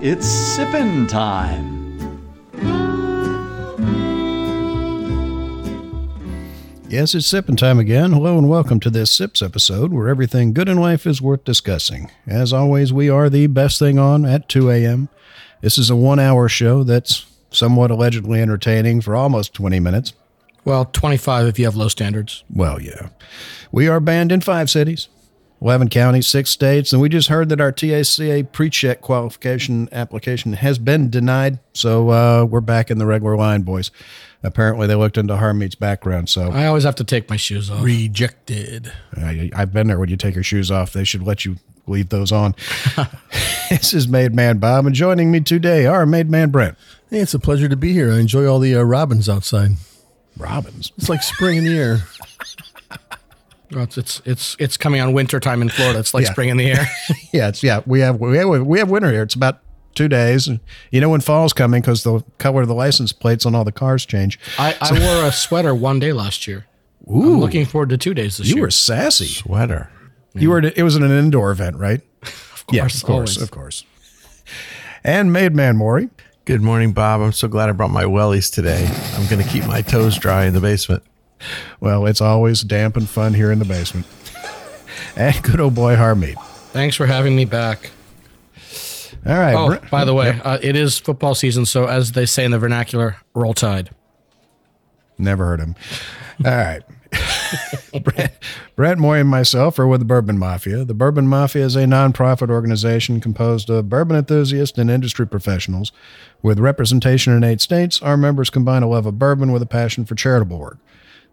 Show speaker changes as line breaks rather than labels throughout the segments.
Now it's sippin' time.
Yes, it's sipping time again. Hello and welcome to this Sips episode where everything good in life is worth discussing. As always, we are the best thing on at 2 a.m. This is a one hour show that's somewhat allegedly entertaining for almost 20 minutes.
Well, 25 if you have low standards.
Well, yeah. We are banned in five cities, 11 counties, six states, and we just heard that our TACA pre check qualification application has been denied. So uh, we're back in the regular line, boys. Apparently, they looked into Harmeet's background. So
I always have to take my shoes off.
Rejected.
I, I've been there when you take your shoes off. They should let you leave those on. this is Made Man Bob, and joining me today are Made Man Brent.
Hey, it's a pleasure to be here. I enjoy all the uh, robins outside.
Robins?
It's like spring in the air.
Well, it's, it's it's it's coming on winter time in Florida. It's like
Yeah.
spring in the air.
Yeah, it's yeah. We have we have we have winter here. It's about two days. and You know when fall's coming because the color of the license plates on all the cars change.
I, I wore a sweater one day last year. I'm looking forward to two days this
You
year.
You were sassy.
Sweater.
You were. It was an indoor event, right? Of
course,
yeah, of course,
always.
of course. And Made Man Maury.
Good morning, Bob. I'm so glad I brought my wellies today. I'm going to keep my toes dry in the basement.
Well, it's always damp and fun here in the basement. and good old boy Harmeet.
Thanks for having me back.
All right.
Oh, by the way, uh, it is football season, so as they say in the vernacular, roll tide.
Never heard him. All right. Brent, Brent Moy and myself are with the Bourbon Mafia. The Bourbon Mafia is a nonprofit organization composed of bourbon enthusiasts and industry professionals. With representation in eight states, our members combine a love of bourbon with a passion for charitable work.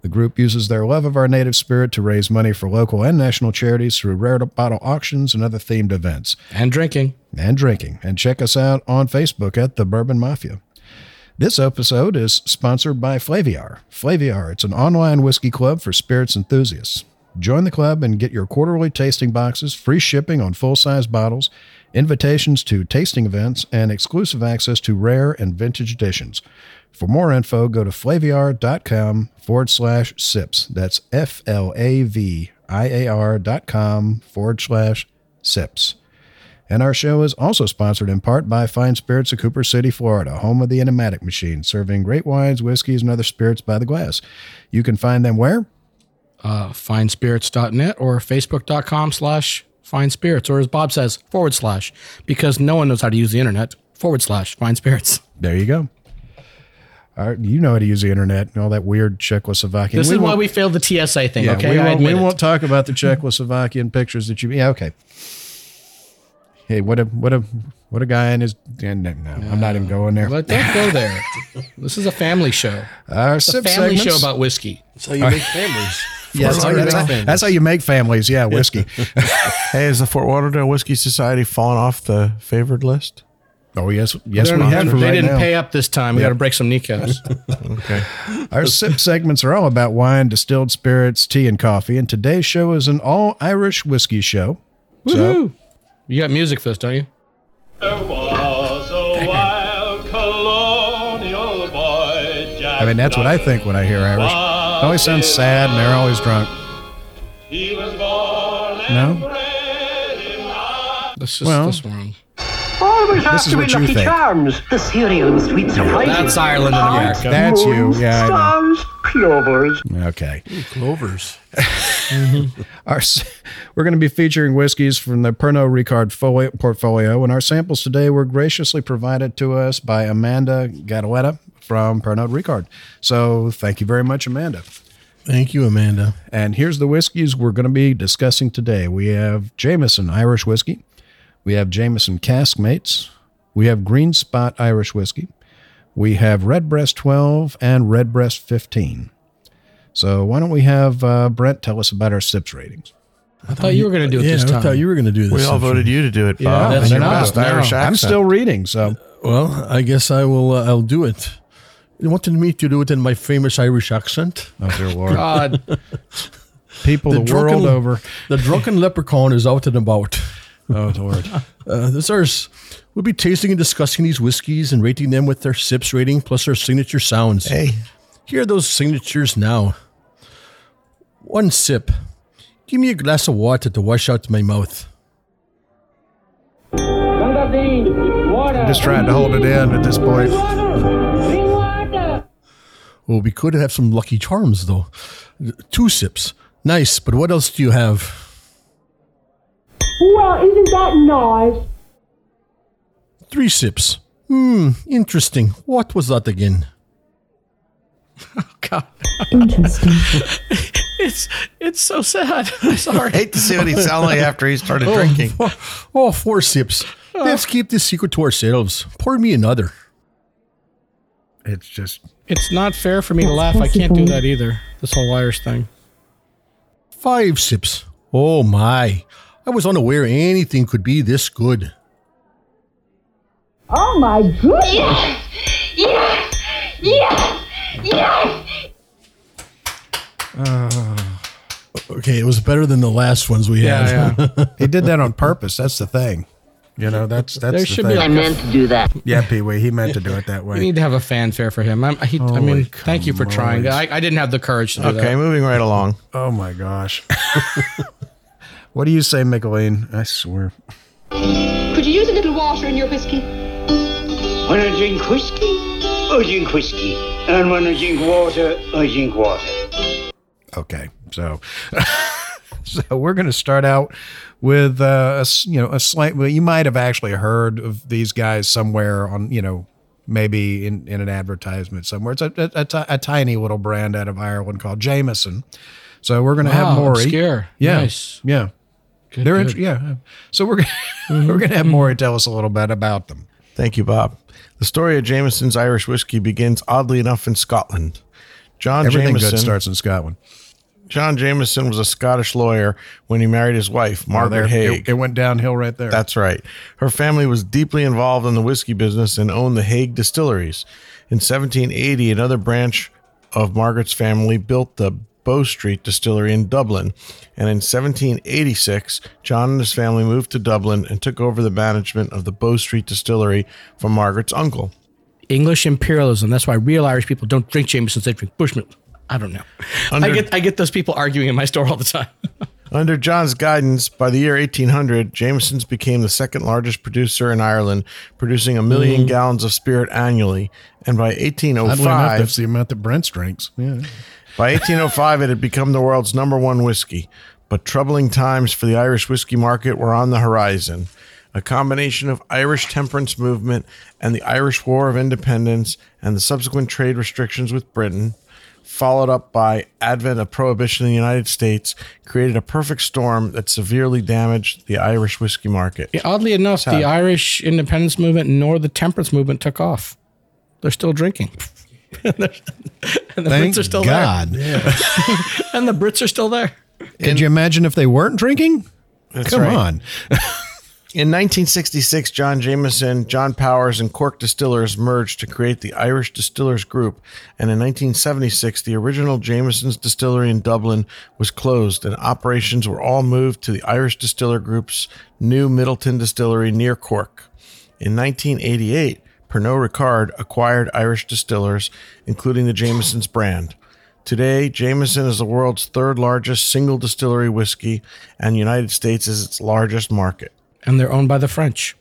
The group uses their love of our native spirit to raise money for local and national charities through rare bottle auctions and other themed events
And drinking.
and drinking. And check us out on Facebook at The Bourbon Mafia. This episode is sponsored by Flaviar. Flaviar, it's an online whiskey club for spirits enthusiasts. Join the club and get your quarterly tasting boxes, free shipping on full size bottles, invitations to tasting events, and exclusive access to rare and vintage editions. For more info, go to flaviar.com forward slash sips. That's F L A V I A R dot com forward slash sips. And our show is also sponsored in part by Fine Spirits of Cooper City, Florida, home of the Enomatic Machine, serving great wines, whiskeys, and other spirits by the glass. You can find them where?
Uh, finespirits.net or facebook.com slash fine spirits, or as Bob says, forward slash, because no one knows how to use the internet, forward slash fine spirits.
There you go. All right, you know how to use the internet and all that weird Czechoslovakian.
This
We
is why we failed the TSA thing,
yeah,
okay?
we, won't, we won't talk about the Czechoslovakian pictures that you. Yeah, okay. Hey, what a what a what a guy in his. No, no, no, I'm not even going there.
But don't go there. this is a family show.
Our
It's a family
segments.
show about whiskey.
So you make families.
Yeah, that's, how, that's, how, that's how you make families. Yeah, whiskey.
Hey, is the Fort Lauderdale Whiskey Society fallen off the favored list?
Oh yes, yes,
They're
we have
they
right
didn't
now.
pay up this time. We got to break some kneecaps.
Okay.
Our sip segments are all about wine, distilled spirits, tea, and coffee. And today's show is an all Irish whiskey show. So,
You got music for this, don't you?
There was a wild colonial boy, Jack
I mean, that's what I think when I hear Irish. It always sounds sad, and they're always drunk.
He was born
No?
and bred in Ireland.
That's just
Well,
this one.
Always
This
after
is
me
what you
Lucky
think.
Charms, the cereal with sweet surprises.
That's Ireland and
Hearts,
America.
That's you. Yeah, I know.
Stars, clovers.
Okay.
Clovers.
Our, we're going to be featuring whiskeys from the Pernod Ricard folio, portfolio, and our samples today were graciously provided to us by Amanda Gadaletta from Pernod Ricard. So thank you very much, Amanda.
Thank you, Amanda.
And here's the whiskeys we're going to be discussing today. We have Jameson Irish whiskey. We have Jameson Caskmates. We have Green Spot Irish whiskey. We have Redbreast 12 and Redbreast 15. So why don't we have uh, Brent tell us about our SIPS ratings?
I thought you were going to do it
yeah,
this time.
I thought you were going to do this.
We all voted you to do it,
Yeah,
Bob.
that's
That's your best Irish
I'm
I'm still reading, so
Well, I guess I will. Uh, I'll do it. You wanted me to do it in my famous Irish accent.
oh dear lord,
God.
people the,
the drunken-
world over.
The drunken leprechaun is out and about.
Oh lord,
Uh, this ours. We'll be tasting and discussing these whiskeys and rating them with their sips rating plus their signature sounds.
Hey,
Here are those signatures now. One sip. Give me a glass of water to wash out my mouth.
just trying to hold it in at this point.
Well, we could have some lucky charms though. Two sips. Nice, but what else do you have?
Well, isn't that nice?
Three sips. Hmm, interesting. What was that again?
Oh God.
Interesting.
It's it's so sad. I'm sorry.
hate to see what he sounded like after he started drinking.
Oh, oh, four sips. Let's keep this secret to ourselves. Pour me another.
It's just
It's not fair for me to
That's
laugh. I can't do that either. This whole Irish thing.
Five sips. Oh my. I was unaware anything could be this good.
Oh my goodness!
Yes! Yes! Yes! Yes!
Uh, okay, it was better than the last ones we had.
Yeah, yeah.
he did that on purpose. That's the thing. You know, that's that's
There
the
should
thing.
be
I
like
meant to do that.
yeah, Pee Wee. He meant to do it that way.
we need to have a fanfare for him. I'm, he, I mean, thank you for trying. I, I didn't have the courage to do
Okay,
that.
Okay, moving right along.
Oh my gosh. what do you say, Micheline? I swear.
Could you use a little water in your whiskey?
When I drink whiskey, I drink whiskey. And when I drink water, I drink water.
Okay, so so we're going to start out with uh, a s- you know a slight. Well, you might have actually heard of these guys somewhere on you know maybe in, in an advertisement somewhere. It's a, a, a, a tiny little brand out of Ireland called Jameson. So we're going to have
Wow,
Maury.
obscure.
Yeah,
Nice.
yeah.
Good,
They're
good.
int- yeah. So we're gonna, mm-hmm. we're going to have mm-hmm. Maury tell us a little bit about them.
Thank you, Bob. The story of Jameson's Irish whiskey begins oddly enough in Scotland. John
Everything
Jameson,
good starts in Scotland.
John Jameson was a Scottish lawyer when he married his wife, Margaret
Oh,
Haig.
It, it went downhill right there.
That's right. Her family was deeply involved in the whiskey business and owned the Haig distilleries. In 1780, another branch of Margaret's family built the Bow Street distillery in Dublin. And in 1786, John and his family moved to Dublin and took over the management of the Bow Street distillery from Margaret's uncle.
English imperialism. That's why real Irish people don't drink Jameson's. They drink Bushmill. I don't know.
Under-
I get I get those people arguing in my store all the time.
Under John's guidance, by the year 1800, Jameson's became the second largest producer in Ireland, producing a million mm. gallons of spirit annually. And by 1805,
that's oh the amount that Brent's drinks. Yeah.
By 1805, it had become the world's number one whiskey. But troubling times for the Irish whiskey market were on the horizon. A combination of Irish temperance movement and the Irish War of Independence and the subsequent trade restrictions with Britain, followed up by advent of prohibition in the United States, created a perfect storm that severely damaged the Irish whiskey market.
Yeah, oddly enough, the Irish independence movement nor the temperance movement took off. They're still drinking. And the
Thank
Brits are still
God.
there. And the Brits are still there.
Could you imagine if they weren't drinking? Come
right.
on.
In 1966, John Jameson, John Powers, and Cork Distillers merged to create the Irish Distillers Group. And in 1976, the original Jameson's distillery in Dublin was closed, and operations were all moved to the Irish Distiller Group's new Midleton distillery near Cork. In 1988, Pernod Ricard acquired Irish distillers, including the Jameson's brand. Today, Jameson is the world's third largest single distillery whiskey, and the United States is its largest market.
And they're owned by the French.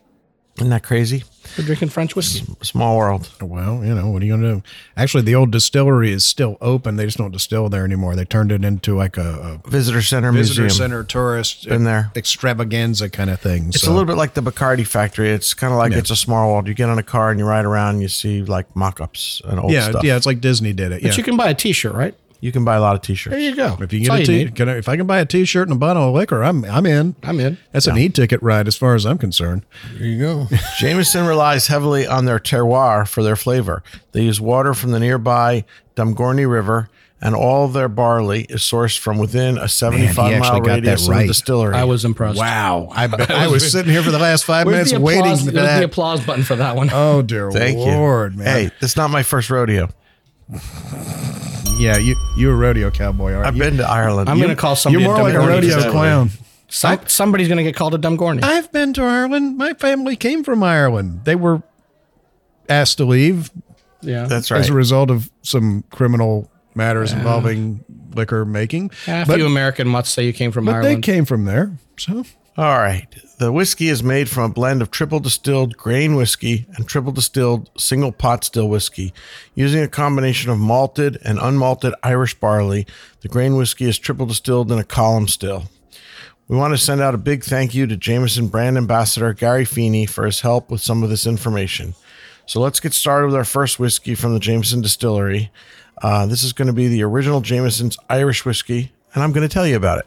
Isn't that crazy?
They're drinking French whiskey.
Small world.
Well, you know, what are you going to do? Actually, the old distillery is still open. They just don't distill there anymore. They turned it into like a,
Visitor Center
a visitor
Museum.
center tourist
Been there.
extravaganza kind of thing.
It's a little bit like the Bacardi factory. It's kind of like
Yeah.
it's a small world. You get on a car and you ride around and you see like mock-ups and old
yeah,
stuff.
yeah. Yeah, it's like Disney did it.
But
Yeah.
you can buy a T-shirt, right?
You can buy a lot of t-shirts.
There you go.
if you
That's all
get a t-
need.
can I, if I can buy a T-shirt and a bottle of liquor, I'm I'm in.
I'm in.
That's an e-ticket ride as far as I'm concerned.
There you go.
Jameson relies heavily on their terroir for their flavor. They use water from the nearby Dungourney River and all their barley is sourced from within a 75
he
mile
actually got that
radius of the distillery.
I was impressed.
Wow. I, I was sitting here for the last five minutes
the
waiting
applause,
for that.
the applause button for that one?
Oh dear
Thank
Lord,
you.
man.
Hey, that's not my first rodeo.
Yeah, you you a rodeo cowboy, aren't
I've
you?
been to Ireland.
I'm going to call somebody.
You're more
a
like a rodeo
today.
clown.
Some, somebody's going to get called a dumb Dungourney.
I've been to Ireland. My family came from Ireland. They were asked to leave
yeah.
That's right.
as a result of some criminal matters involving liquor making.
Half
but
you American mutts say you came from
but they came from there. So
All right. The whiskey is made from a blend of triple distilled grain whiskey and triple distilled single pot still whiskey. Using a combination of malted and unmalted Irish barley, the grain whiskey is triple distilled in a column still. We want to send out a big thank you to Jameson brand ambassador Gary Feeney for his help with some of this information. So let's get started with our first whiskey from the Jameson distillery. Uh, this is going to be the original Jameson's Irish whiskey, and I'm going to tell you about it.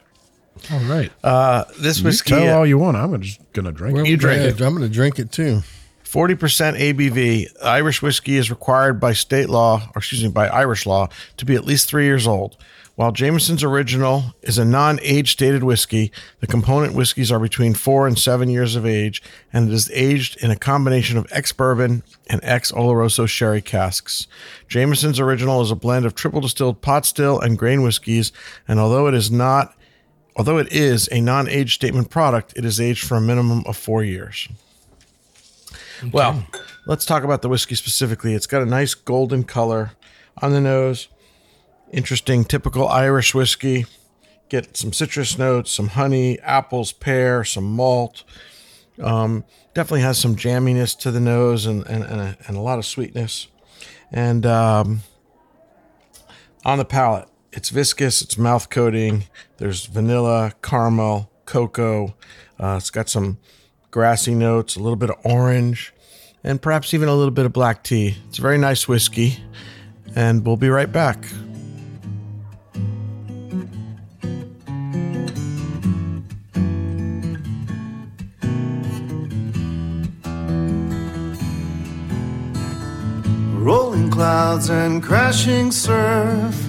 All right.
Uh, this
you
whiskey,
tell all you want. I'm just gonna drink it.
you drink
Yeah,
it.
I'm going to drink it too.
40% ABV. Irish whiskey is required by state law, or excuse me, by Irish law, to be at least three years old. While Jameson's original is a non age stated whiskey, the component whiskeys are between four and seven years of age, and it is aged in a combination of ex bourbon and ex Oloroso sherry casks. Jameson's original is a blend of triple distilled pot still and grain whiskeys, and although it is not Although it is a non age statement product, it is aged for a minimum of four years. Well, let's talk about the whiskey specifically. It's got a nice golden color on the nose. Interesting, typical Irish whiskey. Get some citrus notes, some honey, apples, pear, some malt. Um, definitely has some jamminess to the nose and, and, and, a, and a lot of sweetness. And um, on the palate, it's viscous, it's mouth coating. There's vanilla, caramel, cocoa. Uh, it's got some grassy notes, a little bit of orange, and perhaps even a little bit of black tea. It's a very nice whiskey, and we'll be right back.
Rolling clouds and crashing surf.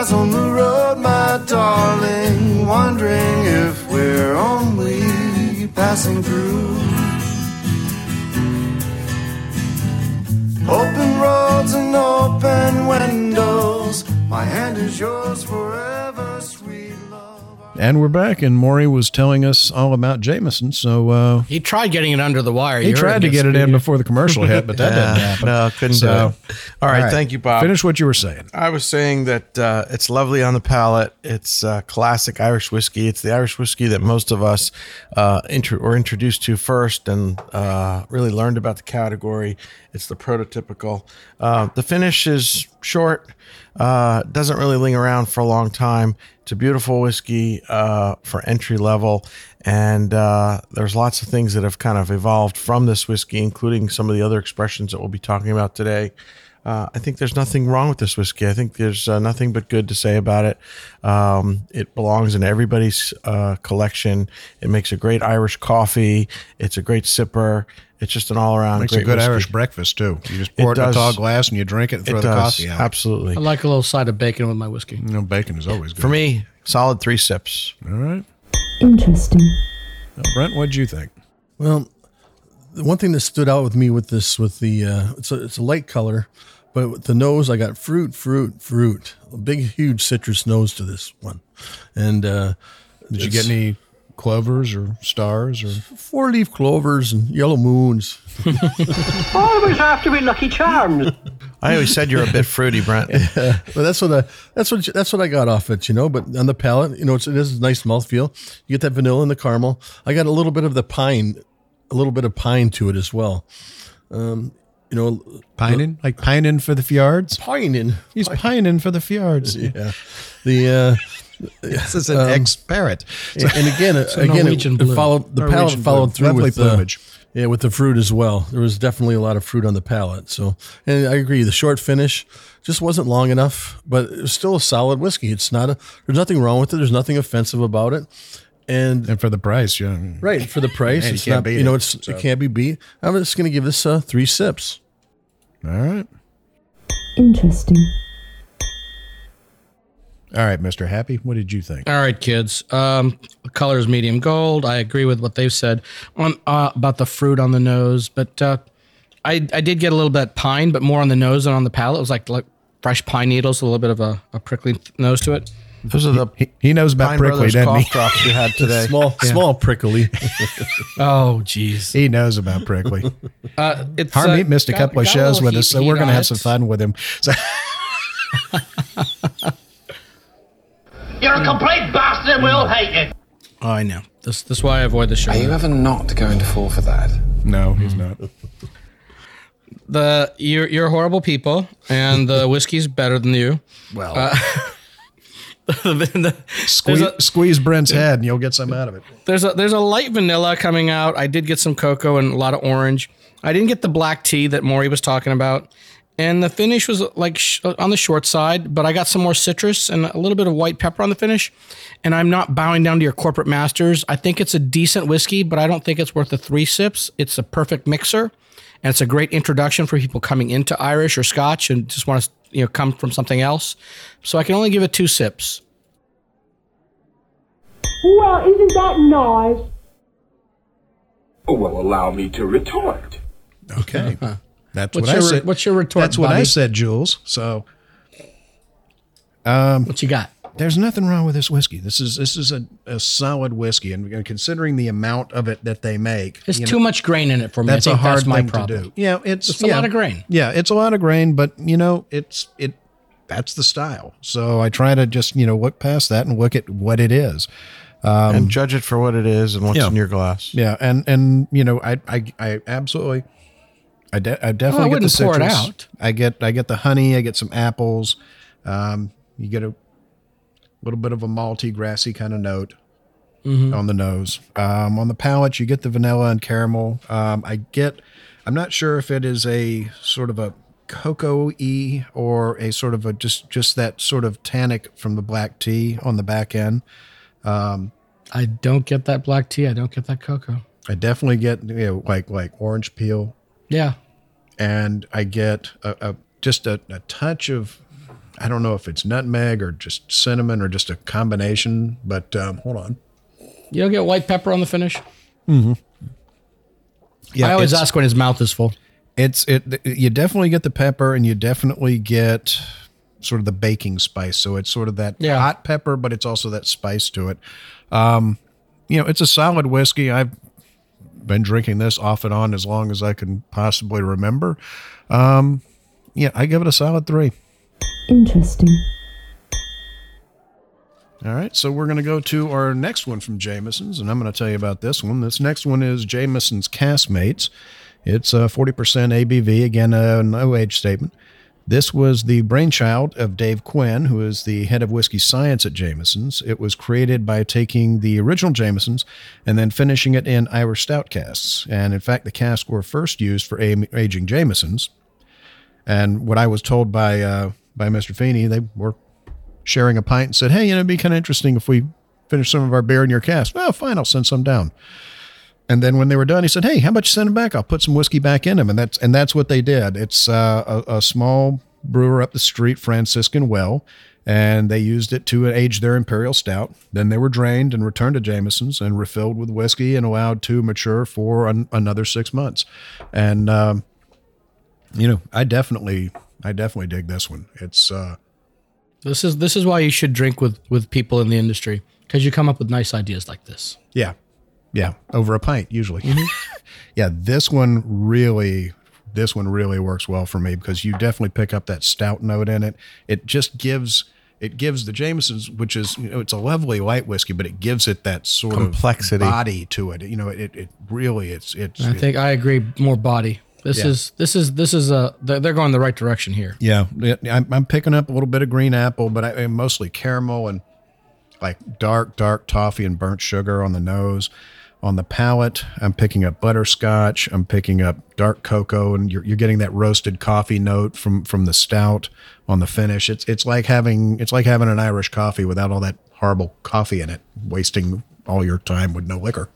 eyes on the road, my darling. Wondering if we're only passing through. Open roads and open windows. My hand is yours forever.
And we're back, and Maury was telling us all about Jameson. So uh,
He tried getting it under the wire.
he
You heard
tried to get it in before the commercial hit, but that didn't happen.
No, couldn't
So,
do it. All right, thank you, Bob.
Finish what you were saying.
I was saying that uh, it's lovely on the palate. It's uh, classic Irish whiskey. It's the Irish whiskey that most of us uh, intro- were introduced to first and uh, really learned about the category. It's the prototypical. Uh, the finish is short, uh, doesn't really linger around for a long time. It's a beautiful whiskey uh, for entry level. And uh, there's lots of things that have kind of evolved from this whiskey, including some of the other expressions that we'll be talking about today. Uh, I think there's nothing wrong with this whiskey. I think there's uh, nothing but good to say about it. Um, it belongs in everybody's uh, collection. It makes a great Irish coffee. It's a great sipper. It's just an all around
Makes
great
a good
whiskey.
Irish breakfast too. You just pour it, in a tall glass and you drink it and throw
It
the
does
coffee out.
absolutely.
I like a little side of bacon with my whiskey.
You know, bacon is always good
For me, solid three sips.
All right,
Interesting.
Now, Brent, what'd you think?
Well, the one thing that stood out with me with this, with the, uh, it's a, it's a light color, but with the nose, I got fruit, fruit, fruit, a big, huge citrus nose to this one. And, uh,
Did you get any clovers or stars or?
four leaf clovers and yellow moons?
Always have to be Lucky Charms.
I always said you're a bit fruity, Brent. yeah.
But that's what I, that's what, that's what I got off it, you know, but on the palate, you know, it's, it is a nice mouthfeel. You get that vanilla and the caramel. I got a little bit of the pine, a little bit of pine to it as well. Um, you know,
Pining, like pining for the fjords.
pining.
He's pining for the fjords.
Yeah. The uh,
This is an
Um,
ex parrot.
and and again,
a
again, it,
Norwegian
it
blue.
followed the palate
Norwegian
followed
blue.
through
Lovely
with the yeah with the fruit as well. There was definitely a lot of fruit on the palate. So, and I agree, the short finish just wasn't long enough, but it was still a solid whiskey. It's not a there's nothing wrong with it. There's nothing offensive about it, and
And for the price, yeah.
right for the price,
Man, you
it's
can't
not you know
it,
it's
so.
it can't be beat. I'm just gonna give this uh, three sips.
All right.
Interesting.
All right, Mr. Happy, what did you think?
All right, kids. Um, color is medium gold. I agree with what they've said on uh, about the fruit on the nose, but uh, I I did get a little bit pine, but more on the nose than on the palate. It was like like fresh pine needles, a little bit of a, a prickly th- nose to it.
Those are the
He, he knows about
Pine
prickly, doesn't
cough
he?
drops you had today.
Small, small prickly.
Oh, jeez.
He knows about prickly.
Uh, it's
Harmeet
uh,
missed a
got-
couple of
got a
shows
little
with us, so we're going to have some fun with him. So,
You're a complete bastard and we all hate you.
Oh, I know. This this is why I avoid the show.
Are you ever not going to fall for that?
no, he's not.
the you're you're horrible people, and the whiskey's better than you.
Well,
The- uh,
squeeze,
there's a-
squeeze Brent's head and you'll get some out of it.
There's a there's a light vanilla coming out. I did get some cocoa and a lot of orange. I didn't get the black tea that Maury was talking about, and the finish was like sh- uh, on the short side. But I got some more citrus and a little bit of white pepper on the finish. And I'm not bowing down to your corporate masters. I think it's a decent whiskey, but I don't think it's worth the three sips. It's a perfect mixer, and it's a great introduction for people coming into Irish or Scotch and just want to you know come from something else. So I can only give it two sips.
Well, isn't that nice?
Oh, well, allow me to retort.
Okay. Uh-huh. That's
What's
what I said.
what's your retort,
That's what I said, Jules. So um,
What you got?
there's nothing wrong with this whiskey. This is this is a, a solid whiskey, and and considering the amount of it that they make,
There's
you
too
know,
much grain in it for me.
That's
I
a
think
hard
that's my
thing
problem.
to do. Yeah, it's
It's a lot of grain.
Yeah, it's a lot of grain, but you know, it's it. That's the style. So I try to just you know look past that and look at what it is.
um, and judge it for what it is and what's
Yeah.
in your glass.
Yeah, and and you know, I I, I absolutely, I, de- I definitely get the
wouldn't pour it
citrus.
out.
I get I get the honey. I get some apples. Um, you get a little bit of a malty, grassy kind of note
Mm-hmm.
on the nose. Um, on the palate, you get the vanilla and caramel. Um, I get. I'm not sure if it is a sort of a cocoa y or a sort of a just just that sort of tannic from the black tea on the back end.
I don't get that black tea. I don't get that cocoa.
I definitely get you know like like orange peel,
Yeah.
and I get a, a just a, a touch of I don't know if it's nutmeg or just cinnamon or just a combination. But um, hold on,
You don't get white pepper on the finish?
yeah,
I always ask when his mouth is full.
It's it. You definitely get the pepper, and you definitely get sort of the baking spice. So it's sort of that
Yeah.
hot pepper, but it's also that spice to it. Um, you know, it's a solid whiskey. I've been drinking this off and on as long as I can possibly remember. Um, yeah, I give it a solid three.
Interesting.
All right, so we're going to go to our next one from Jameson's, and I'm going to tell you about this one. This next one is Jameson's Caskmates. It's a 40% ABV, again, a no age statement. This was the brainchild of Dave Quinn, who is the head of whiskey science at Jameson's. It was created by taking the original Jameson's and then finishing it in Irish stout casks. And in fact, the casks were first used for aging Jameson's. And what I was told by uh, by Mr. Feeney, they were sharing a pint and said, "Hey, you know, it'd be kind of interesting if we finish some of our beer in your cask." Well, fine, I'll send some down. And then when they were done, he said, "Hey, how about you send them back? I'll put some whiskey back in them." And that's and that's what they did. It's uh, a, a small brewer up the street, Franciscan Well, and they used it to age their imperial stout. Then they were drained and returned to Jameson's and refilled with whiskey and allowed to mature for an, another six months. And um, you know, I definitely, I definitely dig this one. It's uh,
This is this is why you should drink with with people in the industry because you come up with nice ideas like this.
Yeah. Yeah. Over a pint, usually. Mm-hmm. yeah. This one really, this one really works well for me because you definitely pick up that stout note in it. It just gives, it gives the Jameson's, which is, you know, it's a lovely light whiskey, but it gives it that sort
Complexity.
of body to it. You know, it, it really, it's, it's,
I think I agree. More body. This
Yeah.
is this is this is a they're, they're going the right direction here.
Yeah, I'm, I'm picking up a little bit of green apple, but I, mostly caramel and like dark, dark toffee and burnt sugar on the nose. On the palate, I'm picking up butterscotch. I'm picking up dark cocoa, and you're, you're getting that roasted coffee note from from the stout on the finish. It's it's like having it's like having an Irish coffee without all that horrible coffee in it, wasting all your time with no liquor.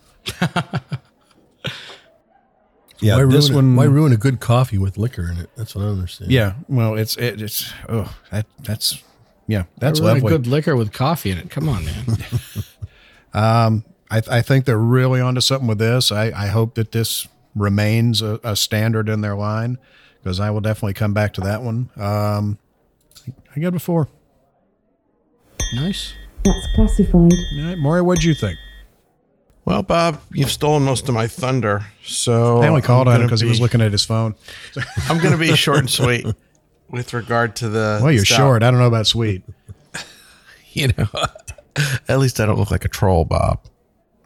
yeah,
why
this
ruin,
one.
it- Why ruin a good coffee with liquor in it? That's what I understand.
Yeah, well, it's it, it's oh that that's yeah that's
Really
lovely.
good liquor with coffee in it. Come on, man.
Um, I, I think they're really onto something with this. I, I hope that this remains a, a standard in their line because I will definitely come back to that one. Um, I got before.
nice.
That's classified.
All right, Maury, what'd you think?
Well, Bob, you've stolen most of my thunder. So
I only called on him because he was looking at his phone.
I'm going to be short and sweet with regard to the.
Well, you're
stout.
short. I don't know about sweet.
You know, at least I don't look like a troll, Bob.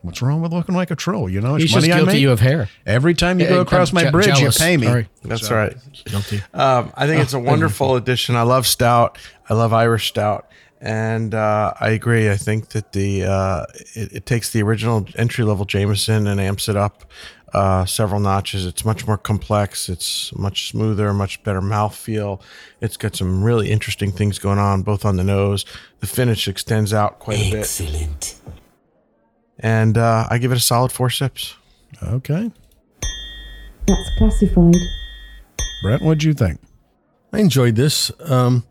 What's wrong with looking like a troll? You know, it's
He's
money
just
I
guilty
make.
you of hair.
Every time you
Yeah,
go
I'm
across my
je-
bridge,
jealous.
you pay me.
Sorry.
That's
So-
right.
Guilty.
Um, I think it's a wonderful addition. I love stout. I love Irish stout, and uh, I agree. I think that the uh, it, it takes the original entry level Jameson and amps it up uh, several notches. It's much more complex. It's much smoother, much better mouthfeel. It's got some really interesting things going on, both on the nose. The finish extends out quite a bit. Excellent. And uh, I give it a solid four sips.
Okay,
That's classified.
Brent, what'd you think?
I enjoyed this. Um,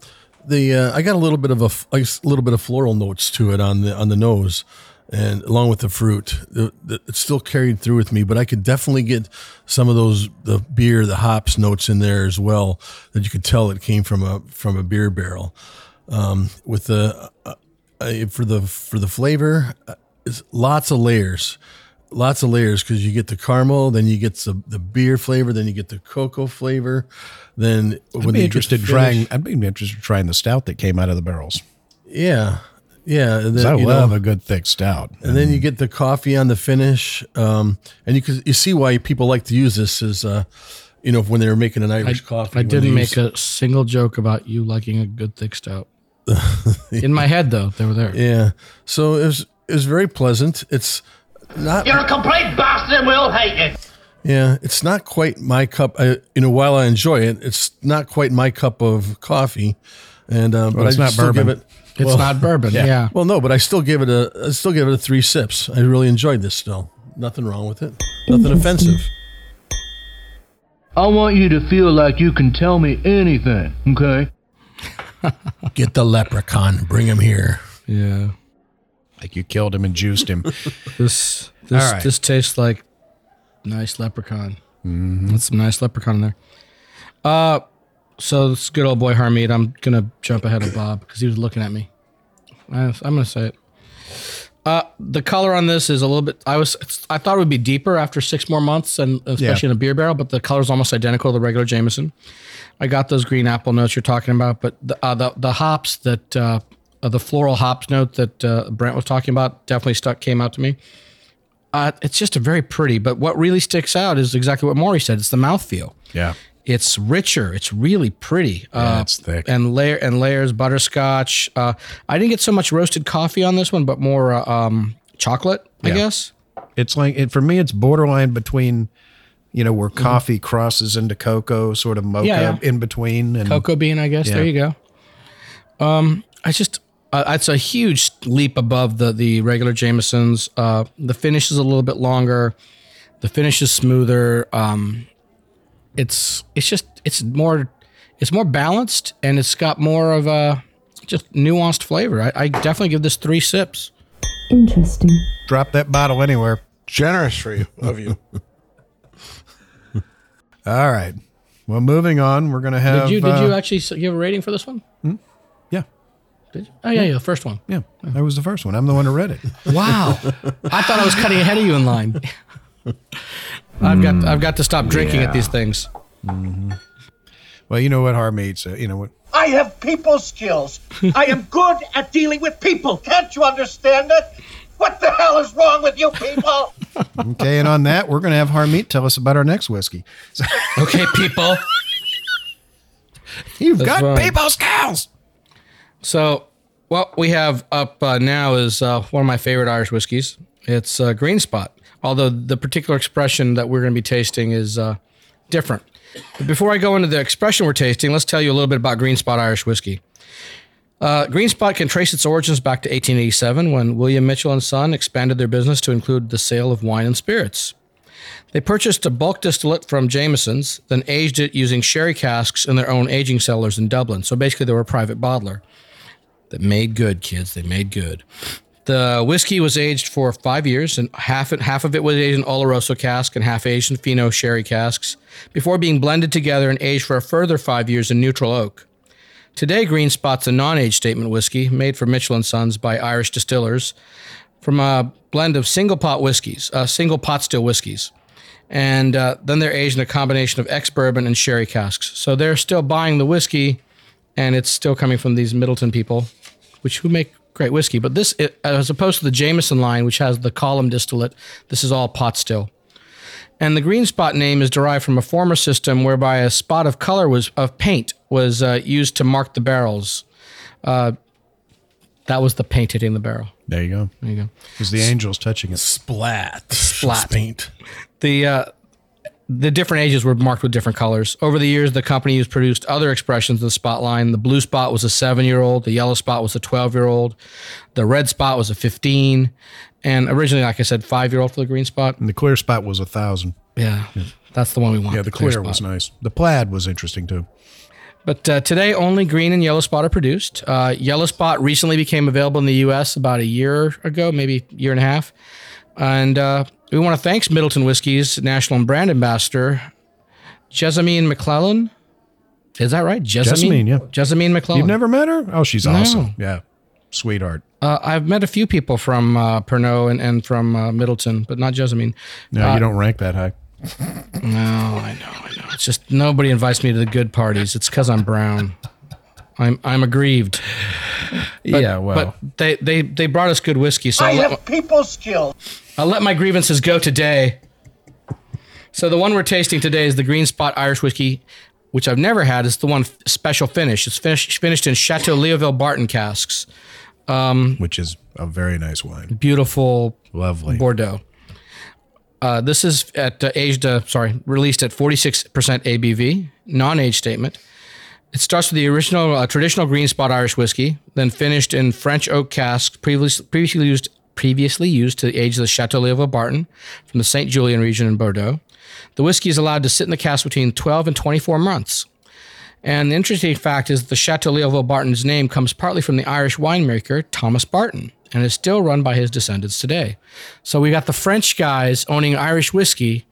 the uh, I got a little bit of a little bit of floral notes to it on the on the nose, and along with the fruit, the, the, it still carried through with me. But I could definitely get some of those the beer, the hops notes in there as well. That you could tell it came from a from a beer barrel. Um, with the uh, uh, for the for the flavor, it's lots of layers lots of layers because you get the caramel, then you get the, the beer flavor, then you get the cocoa flavor. Then
I'd
when
be interested in trying. I'd be interested in trying the stout that came out of the barrels.
Yeah, yeah. Then,
I
you
love
know,
a good thick stout.
and then you get the coffee on the finish, um, and you can you see why people like to use this is, uh, you know, when they were making an
I,
Irish coffee.
I didn't make
use-
a single joke about you liking a good thick stout. In my head, though, they were there.
Yeah, so it was it was very pleasant. It's not
You're a complete bastard and we all hate you.
Yeah, it's not quite my cup. I, you know, while I enjoy it, it's not quite my cup of coffee. And uh, but
it's
I
not
still
bourbon.
give it.
It's not bourbon. Yeah.
Well, no, but I still give it a. I still give it a three sips. I really enjoyed this. Still, nothing wrong with it. Nothing offensive.
I want you to feel like you can tell me anything, okay?
Get the leprechaun. Bring him here.
Yeah.
Like you killed him and juiced him.
This this
right.
this tastes like nice leprechaun. That's some nice leprechaun in there. Uh, so this good old boy Harmeet. I'm gonna jump ahead of Bob because he was looking at me. I, I'm gonna say it. Uh, the color on this is a little bit. I was. I thought it would be deeper after six more months, and especially
Yeah.
in a beer barrel. But the color is almost identical to the regular Jameson. I got those green apple notes you're talking about, but the uh, the, the hops that uh, uh, the floral hops note that uh, Brent was talking about definitely stuck came out to me. Uh, it's just a very pretty, but what really sticks out is exactly what Maury said. It's the mouthfeel.
yeah.
It's richer. It's really pretty.
Yeah,
uh,
it's thick.
and layer and layers butterscotch. Uh, I didn't get so much roasted coffee on this one, but more uh, um, chocolate, I
Yeah.
guess.
It's like it, for me, it's borderline between, you know, where coffee crosses into cocoa, sort of mocha
Mm-hmm. Yeah, yeah.
in between, and
Cocoa bean, I guess.
Yeah.
There you go. Um, I just uh, it's a huge leap above the the regular Jamesons. Uh, the finish is a little bit longer. The finish is smoother. Um, it's it's just it's more it's more balanced and it's got more of a just nuanced flavor. I, I definitely give this three sips.
Interesting.
drop that bottle anywhere.
Generous for you of you.
All right. Well, moving on, we're gonna have.
Did you did
uh,
you actually give a rating for this one?
Yeah,
Did you? Oh yeah, yeah, the first one.
yeah. That was the first one. I'm the one who read it.
Wow, I thought I was cutting ahead of you in line. I've got I've got to stop drinking at these things. Mm-hmm.
Well, you know what Harmeet said. You know what?
I have people skills. I am good at dealing with people. Can't you understand that?
What the hell is wrong with you people?
Okay, and on that, we're going to have Harmeet tell us about our next whiskey. So,
Okay, people.
you've
That's
got
fine.
people skills.
So, what we have up uh, now is uh, one of my favorite Irish whiskeys. It's uh, Green Spot, although the particular expression that we're going to be tasting is uh, different. But before I go into the expression we're tasting, let's tell you a little bit about Green Spot Irish whiskey. Uh, Green Spot can trace its origins back to 1887 when William Mitchell and Son expanded their business to include the sale of wine and spirits. They purchased a bulk distillate from Jameson's, then aged it using sherry casks in their own aging cellars in Dublin. So basically, they were a private bottler that made good, kids. They made good. The whiskey was aged for five years, and half half of it was aged in Oloroso cask and half aged in Fino sherry casks, before being blended together and aged for a further five years in neutral oak. Today, Green Spot's a non-age statement whiskey made for Mitchell and Sons by Irish distillers from a blend of single pot whiskeys, uh, single pot still whiskeys, and uh, then they're aged in a combination of ex bourbon and sherry casks. So they're still buying the whiskey, and it's still coming from these Midleton people, which who make great whiskey. But this, it, as opposed to the Jameson line, which has the column distillate, this is all pot still. And the green spot name is derived from a former system whereby a spot of color was of paint was uh, used to mark the barrels. Uh, that was the paint hitting the barrel.
There you go.
There you go.
Because the angel's touching it.
Splat.
Splat.
Paint.
The uh, the different ages were marked with different colors. Over the years, the company has produced other expressions of the spot line. The blue spot was a seven year old. The yellow spot was a 12 year old. The red spot was a 15. And originally, like I said, five year old for the green spot.
And the clear spot was a thousand.
Yeah, that's the one we want.
Yeah, the clear,
spot.
was nice. The plaid was interesting too.
But uh, today, only green and yellow spot are produced. Uh, yellow spot recently became available in the U.S. about a year ago, maybe a year and a half. And uh, we want to thank Midleton Whiskey's national and brand ambassador, Jessamine McClellan. Is that right?
Jessamine, yeah.
Jessamine McClellan.
You've never met her? Oh, she's
No.
awesome. Yeah. Sweetheart.
Uh, I've met a few people from uh, Pernod and, and from uh, Midleton, but not Jessamine.
No,
Uh,
you don't rank that high.
No, I know, I know. It's just nobody invites me to the good parties. It's because I'm brown. I'm I'm aggrieved. But-
Yeah, well.
but they they they brought us good whiskey, so
I
I'll
have people skills.
I'll let my grievances go today. So the one we're tasting today is the Green Spot Irish whiskey, which I've never had. It's the one special finish. It's finished finished in Chateau Leoville Barton casks. Um,
Which is a very nice wine.
beautiful
Lovely.
Bordeaux. Uh, this is at uh, aged, uh, sorry, released at 46% ABV, non-age statement. It starts with the original uh, traditional green spot Irish whiskey, then finished in French oak casks previously, previously used previously used to age the Chateau Leoville Barton from the St. Julien region in Bordeaux. The whiskey is allowed to sit in the cask between 12 and 24 months. And the interesting fact is that the Chateau Leoville Barton's name comes partly from the Irish winemaker Thomas Barton and is still run by his descendants today. So we got the French guys owning Irish whiskey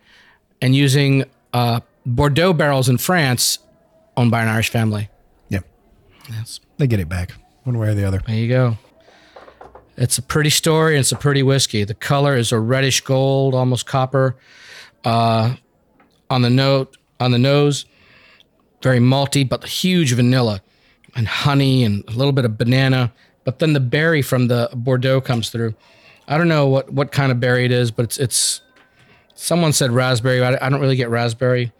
and using uh, Bordeaux barrels in France owned by an Irish family.
Yeah.
Yes.
They get it back one way or the other.
There you go. It's a pretty story and it's a pretty whiskey. The color is a reddish gold, almost copper. Uh, on the note, on the nose, very malty, but huge vanilla and honey and a little bit of banana. But then the berry from the Bordeaux comes through. I don't know what, what kind of berry it is, but it's it's. Someone said raspberry. I, I don't really get raspberry.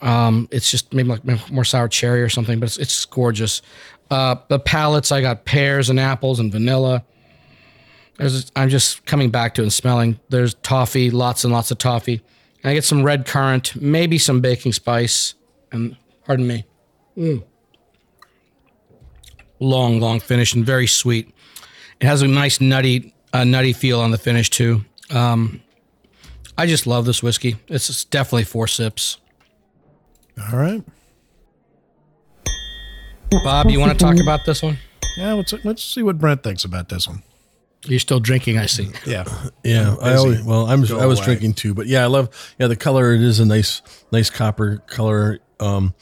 Um, it's just maybe like more sour cherry or something, but it's, it's gorgeous. Uh, the palettes, I got pears and apples and vanilla. There's, I'm just coming back to it and smelling. There's toffee, lots and lots of toffee. And I get some red currant, maybe some baking spice, and pardon me. Mm. Long, long finish and very sweet. It has a nice nutty, uh, nutty feel on the finish too. Um, I just love this whiskey. It's, it's definitely four sips.
All right.
Bob, you want to talk about this one?
Yeah, let's let's see what Brent thinks about this one.
You're still drinking, I see.
Yeah.
Yeah, I always well, I'm
Go
I was
away.
drinking too, but yeah, I love yeah the color. It is a nice nice copper color. Um,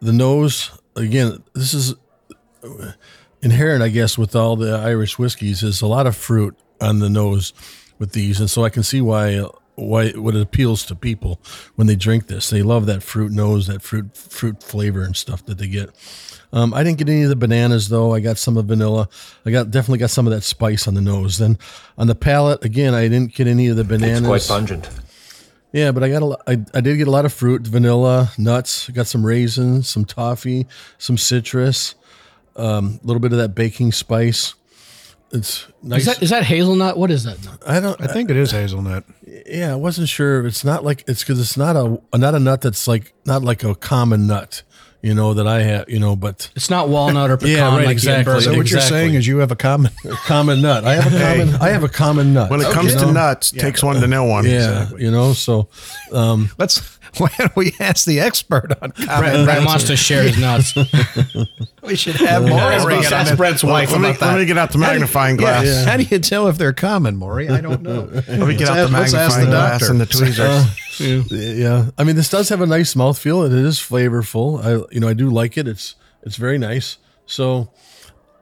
the nose again. This is inherent, I guess, with all the Irish whiskeys. Is a lot of fruit on the nose with these, and so I can see why why what it appeals to people when they drink this. They love that fruit nose, that fruit fruit flavor and stuff that they get. Um, I didn't get any of the bananas though. I got some of vanilla. I got definitely got some of that spice on the nose. Then on the palate, again, I didn't get any of the bananas.
It's quite pungent.
Yeah, but I got a lot, I, I did get a lot of fruit, vanilla, nuts. I got some raisins, some toffee, some citrus, um, a little bit of that baking spice. It's nice.
Is that is that hazelnut? What is that?
I don't.
I think it is hazelnut.
Yeah, I wasn't sure. It's not like it's because it's not a not a nut that's like not like a common nut, you know that I have, you know. But
It's not walnut or pecan.
Yeah, right,
like
exactly.
You
So what you're saying is you have a common.
common nut. I have a common. I have a common nut.
When it comes
You
to
know?
nuts, takes one to know one.
yeah, you know. So, um,
Let's. Why don't we ask the expert on common
Brent, Brent wants to share his nuts.
We should have Maury
Ask,
bring it
ask
on.
Brent's wife
Let me-
that. Let me get out the magnifying
Yeah,
glass.
How do you tell if they're common, Maury? I don't know.
Let me get out the
Let's ask
magnifying
the
glass
doctor.
and the tweezers.
yeah. I mean, this does have a nice mouthfeel. It is flavorful. I, you know, I do like it. It's it's very nice. So,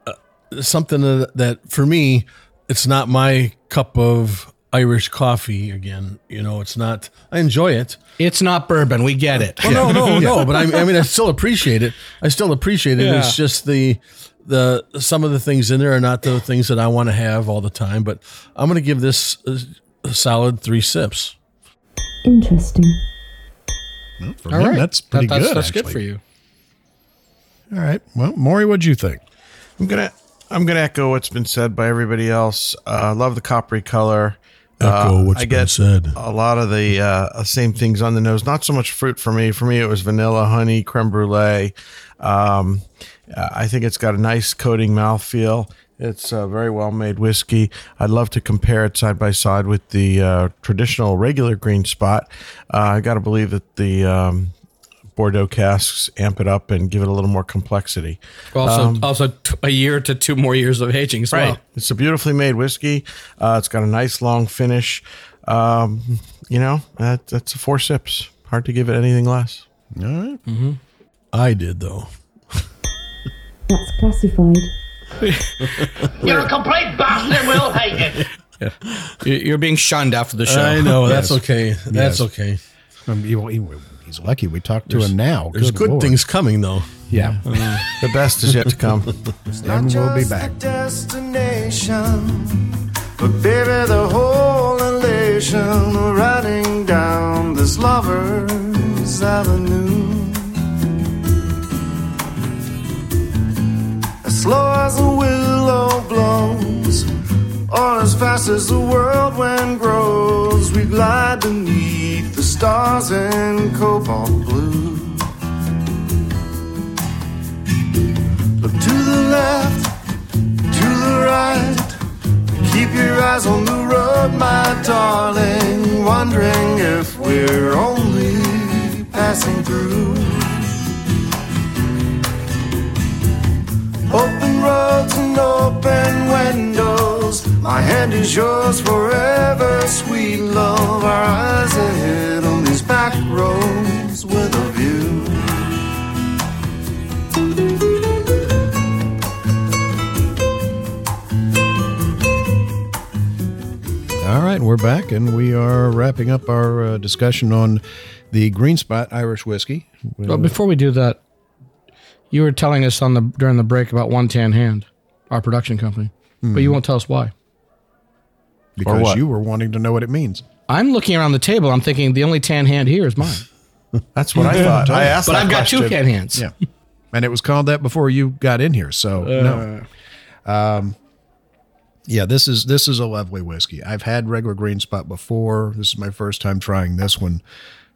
uh, something that, that for me, it's not my cup of Irish coffee. Again, you know, it's not. I enjoy it.
It's not bourbon. We get it.
Well, no, no, no. But I, I mean, I still appreciate it. I still appreciate it.
Yeah.
It's just the the some of the things in there are not the things that I want to have all the time. But I'm going to give this a, a solid three sips.
Interesting.
For
All
him,
right.
that's pretty
That- that's,
good.
That's good for you.
All right. Well, Maury, what'd you think?
I'm gonna I'm gonna echo what's been said by everybody else. I uh, love the coppery color.
Echo
Uh,
what's
I
been
get
said.
a lot of the uh, same things on the nose. Not so much fruit for me. For me, it was vanilla, honey, creme brulee. Um, uh, I think it's got a nice coating mouthfeel. It's a very well made whiskey. I'd love to compare it side by side with the uh, traditional regular green spot. Uh, I got to believe that the um, Bordeaux casks amp it up and give it a little more complexity.
Also,
Um,
also t- a year to two more years of aging as well.
It's a beautifully made whiskey. Uh, it's got a nice long finish. Um, you know, that, that's a four sips. Hard to give it anything less.
All right.
I did though.
That's classified.
You're a complete bastard, Will Hagen.
You- You're being shunned after the show.
I know that's
Yes.
okay. That's
Yes.
okay.
Um, he- he- he's lucky we talked to him now.
There's good
Lord.
things coming though.
Yeah.
The best is yet to come.
and we'll be back.
destination. But baby, the whole elation riding down this lover's avenue. As slow as a willow blows, or as fast as the whirlwind grows, we glide beneath the stars in cobalt blue. Look to the left, to the right. Keep your eyes on the road, my darling. Wondering if we're only passing through. Open roads and open windows. My hand is yours forever, sweet love. Our eyes ahead on these back roads with a view.
All right, we're back, and we are wrapping up our uh, discussion on the Green Spot Irish whiskey.
But before we do that, you were telling us on the during the break about One Tan Hand, our production company, but you won't tell us why.
Because
what?
you were wanting to know what it means.
I'm looking around the table. I'm thinking the only tan hand here is mine,
That's what I thought. I asked
but
that
I've got two tan hands.
Yeah, and it was called that before you got in here. So no. Um, yeah, this is this is a lovely whiskey. I've had regular Green Spot before. This is my first time trying this one.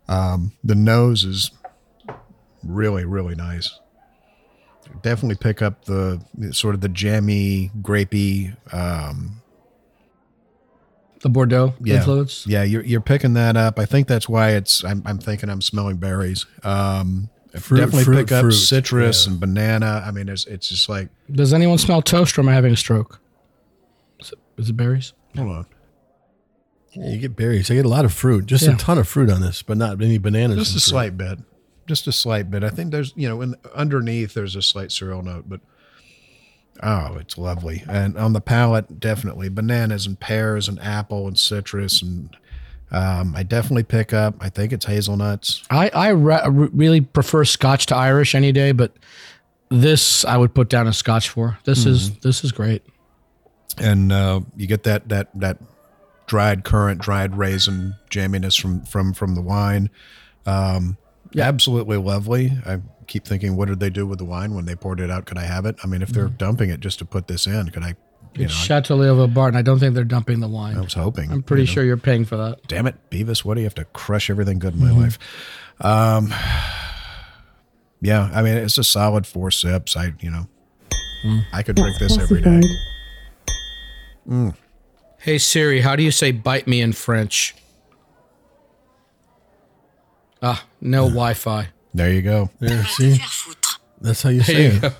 Um, the nose is really really nice. Definitely pick up the sort of the jammy, grapey. Um,
The Bordeaux
yeah,
influence.
Yeah, you're you're picking that up. I think that's why it's. I'm, I'm thinking I'm smelling berries. Um,
Fruit-
definitely
fruit-
pick up
fruit,
citrus
yeah.
and banana. I mean, it's it's just like
Does anyone smell toast or am I having a stroke? Is it, is it berries?
hold on,
Yeah, you get berries. I get a lot of fruit. Just
Yeah.
a ton of fruit on this, but not any bananas.
just a
fruit.
slight bit, just a slight bit. I think there's you know in, underneath there's a slight cereal note, but oh, it's lovely. And on the palate, definitely bananas and pears and apple and citrus and Um, I definitely pick up. I think it's hazelnuts.
I I re- really prefer Scotch to Irish any day, but this I would put down a Scotch for. This is this is great.
and uh, you get that that that dried currant, dried raisin jamminess from from from the wine. Um, Absolutely lovely. I keep thinking, what did they do with the wine when they poured it out? Could I have it? I mean, if they're dumping it just to put this in, could I? You know,
It's Chateau Barton. I don't think they're dumping the wine.
I was hoping.
I'm pretty
you know.
sure you're paying for that.
Damn it, Beavis! What do you have to crush everything good in my
Mhm.
life? Um, yeah, I mean, it's a solid four sips. I, you know, I could drink this every day. Mm.
Hey Siri, how do you say "bite me" in French? Ah, no Wi-Fi.
There you go.
There, see, that's how you
There
say
you
it.
go.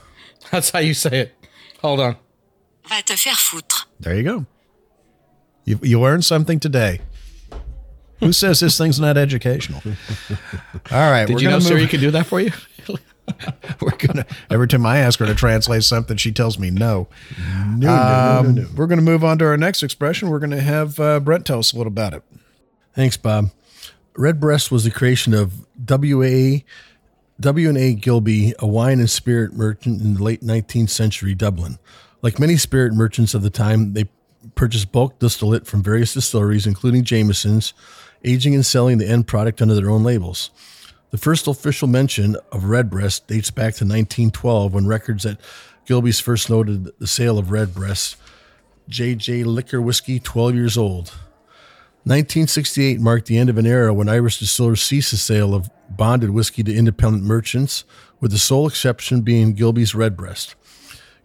That's how you say it. Hold on.
Va te faire foutre.
There you go. You you learned something today. Who says this thing's not educational? All right,
Did
we're
you know
gonna
Siri
move-
could do that for you?
we're gonna every time I ask her to translate something, she tells me no.
No, no, no,
Um,
no, no.
We're gonna move on to our next expression. We're gonna have uh, Brent tell us a little about it.
Thanks, Bob. Redbreast was the creation of W.A. W&A Gilbey, a wine and spirit merchant in the late 19th century Dublin. Like many spirit merchants of the time, they purchased bulk distillate from various distilleries, including Jameson's, aging and selling the end product under their own labels. The first official mention of Redbreast dates back to 1912 when records at Gilbey's first noted the sale of Redbreast, JJ Liquor Whiskey, 12 years old. 1968 marked the end of an era when Irish distillers ceased the sale of bonded whiskey to independent merchants, with the sole exception being Gilbey's Redbreast.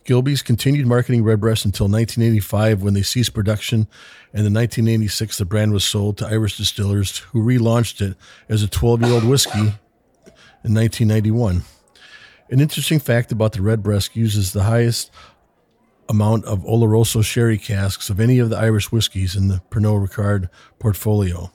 Gilbey's continued marketing Redbreast until 1985 when they ceased production, and in 1986 the brand was sold to Irish distillers who relaunched it as a 12 year old whiskey in 1991. An interesting fact about the Redbreast uses the highest amount of Oloroso sherry casks of any of the Irish whiskies in the Pernod Ricard portfolio.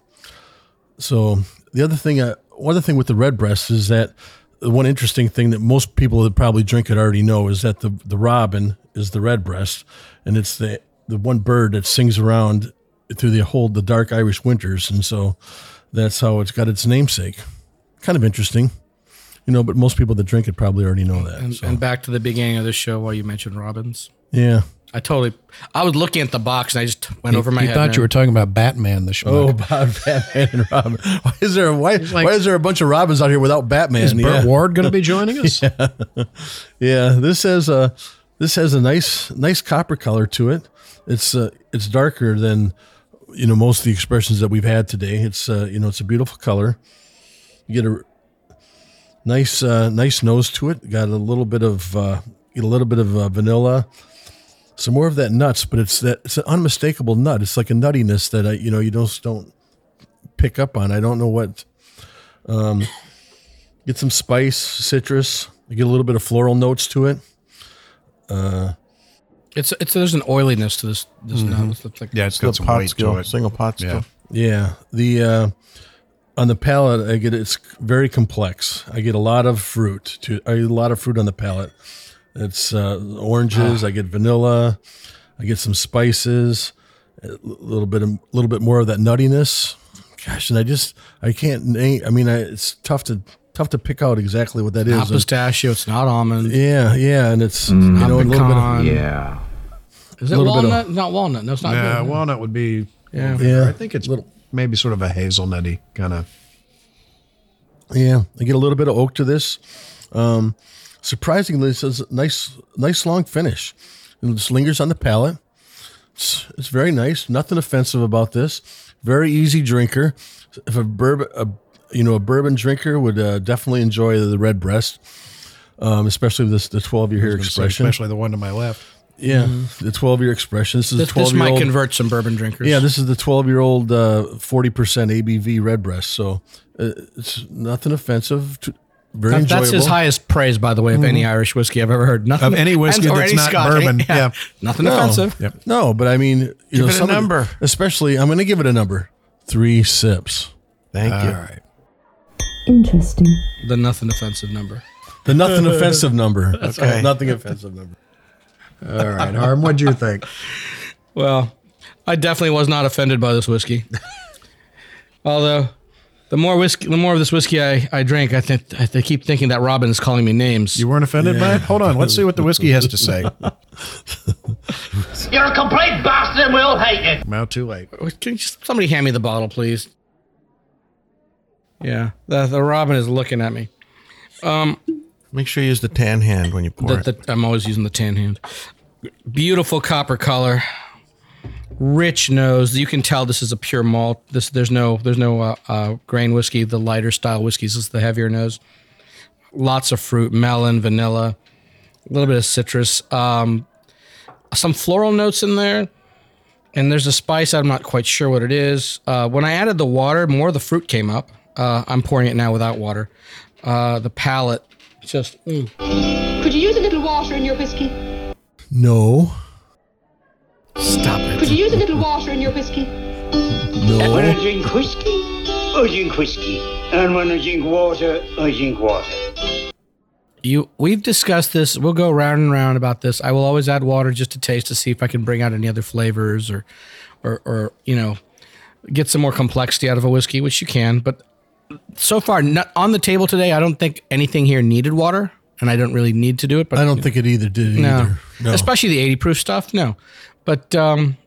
So the other thing, uh, one other thing with the Redbreast is that the one interesting thing that most people that probably drink it already know is that the the robin is the redbreast, and it's the the one bird that sings around through the whole the dark Irish winters, and so that's how it's got its namesake. Kind of interesting, you know. But most people that drink it probably already know that.
And,
so.
and back to the beginning of the show while you mentioned Robbins.
yeah.
I totally. I was looking at the box and I just went over my
he
head.
thought
man.
you were talking about Batman, the show.
Oh, Bob, Batman and Robin. Why is there why, why is there a bunch of Robins out here without Batman?
Is Burt Ward going to be joining us?
yeah. yeah, this has a this has a nice nice copper color to it. It's uh, it's darker than you know most of the expressions that we've had today. It's uh, you know it's a beautiful color. You get a nice uh, nice nose to it. Got a little bit of uh, a little bit of uh, vanilla. Some more of that nuts, but it's that it's an unmistakable nut. It's like a nuttiness that I you know you just don't pick up on. I don't know what. Um, get some spice, citrus. You get a little bit of floral notes to it. Uh,
It's it's there's an oiliness to this this
Mhm.
nut. It's like
Yeah, it's got some
pot
weight
skill,
to it.
single pot
Yeah.
Yeah, the uh, on the palate, I get it's very complex. I get a lot of fruit to I get a lot of fruit on the palate. It's uh, oranges. I get vanilla. I get some spices. A little bit of little bit more of that nuttiness. Gosh, and I just I can't name. I mean, I, it's tough to tough to pick out exactly what that is.
not pistachio. It's not almond.
Yeah, yeah, and it's
Not
you know a little bit. Of,
Yeah.
Is it
little bit of-
walnut? not walnut. No, it's not.
Yeah,
good.
walnut would be.
Yeah.
Yeah.
I think it's maybe sort of a hazelnutty kind of.
Yeah, I get a little bit of oak to this. Um, surprisingly, this is a nice, nice long finish. And it just lingers on the palate. It's, it's very nice. Nothing offensive about this. Very easy drinker. If a bourbon, a, you know, a bourbon drinker would uh, definitely enjoy the Redbreast, um, especially this the twelve year here expression.
especially the one to my left.
Yeah, the twelve year expression. This is
This,
the twelve
this
year
might
old.
convert some bourbon drinkers.
Yeah, this is the 12 year old, uh, 40% ABV redbreast. So uh, it's nothing offensive. To, very
That-
enjoyable.
that's his highest praise, by the way, of any Irish whiskey I've ever heard. Nothing
Of any whiskey
and-
that's
any
not
Scotch.
bourbon, yeah.
nothing
No.
offensive.
Yep.
No, but I mean, you
Give
know,
it a
some of
number.
especially, I'm going to give it a number three sips.
Thank you.
All right.
Interesting.
The nothing offensive number.
The nothing offensive number.
okay.
Nothing offensive number.
All right, Harm, what'd you think?
Well, I definitely was not offended by this whiskey. Although, the more whiskey, the more of this whiskey I, I drink, I think I th- keep thinking that Robin is calling me names.
You weren't offended by it? Hold on. Let's see what the whiskey has to say.
You're a complete bastard and we all hate you.
Now, too late.
Can you just, somebody hand me the bottle, please? Yeah, the, the Robin is looking at me. Um,
Make sure you use the tan hand when you pour
the,
it.
the, I'm always using the tan hand. Beautiful copper color, rich nose. You can tell this is a pure malt. This there's no there's no uh, uh, grain whiskey. The lighter style whiskeys is the heavier nose. Lots of fruit, melon, vanilla, a little bit of citrus, um, some floral notes in there, and there's a spice. I'm not quite sure what it is. Uh, when I added the water, more of the fruit came up. Uh, I'm pouring it now without water. Uh, the palate just. mm.
Could you use a little water in your whiskey?
No.
Stop it.
Could you use a little water in your whiskey? No.
And when I drink whiskey, I drink whiskey. And when I drink water, I drink water.
You, we've discussed this. We'll go round and round about this. I will always add water just to taste to see if I can bring out any other flavors or, or, or you know, get some more complexity out of a whiskey, which you can. But so far, not on the table today, I don't think anything here needed water, and I don't really need to do it. But
I don't think it either did
no,
either. No.
especially the eighty proof stuff. No, but um,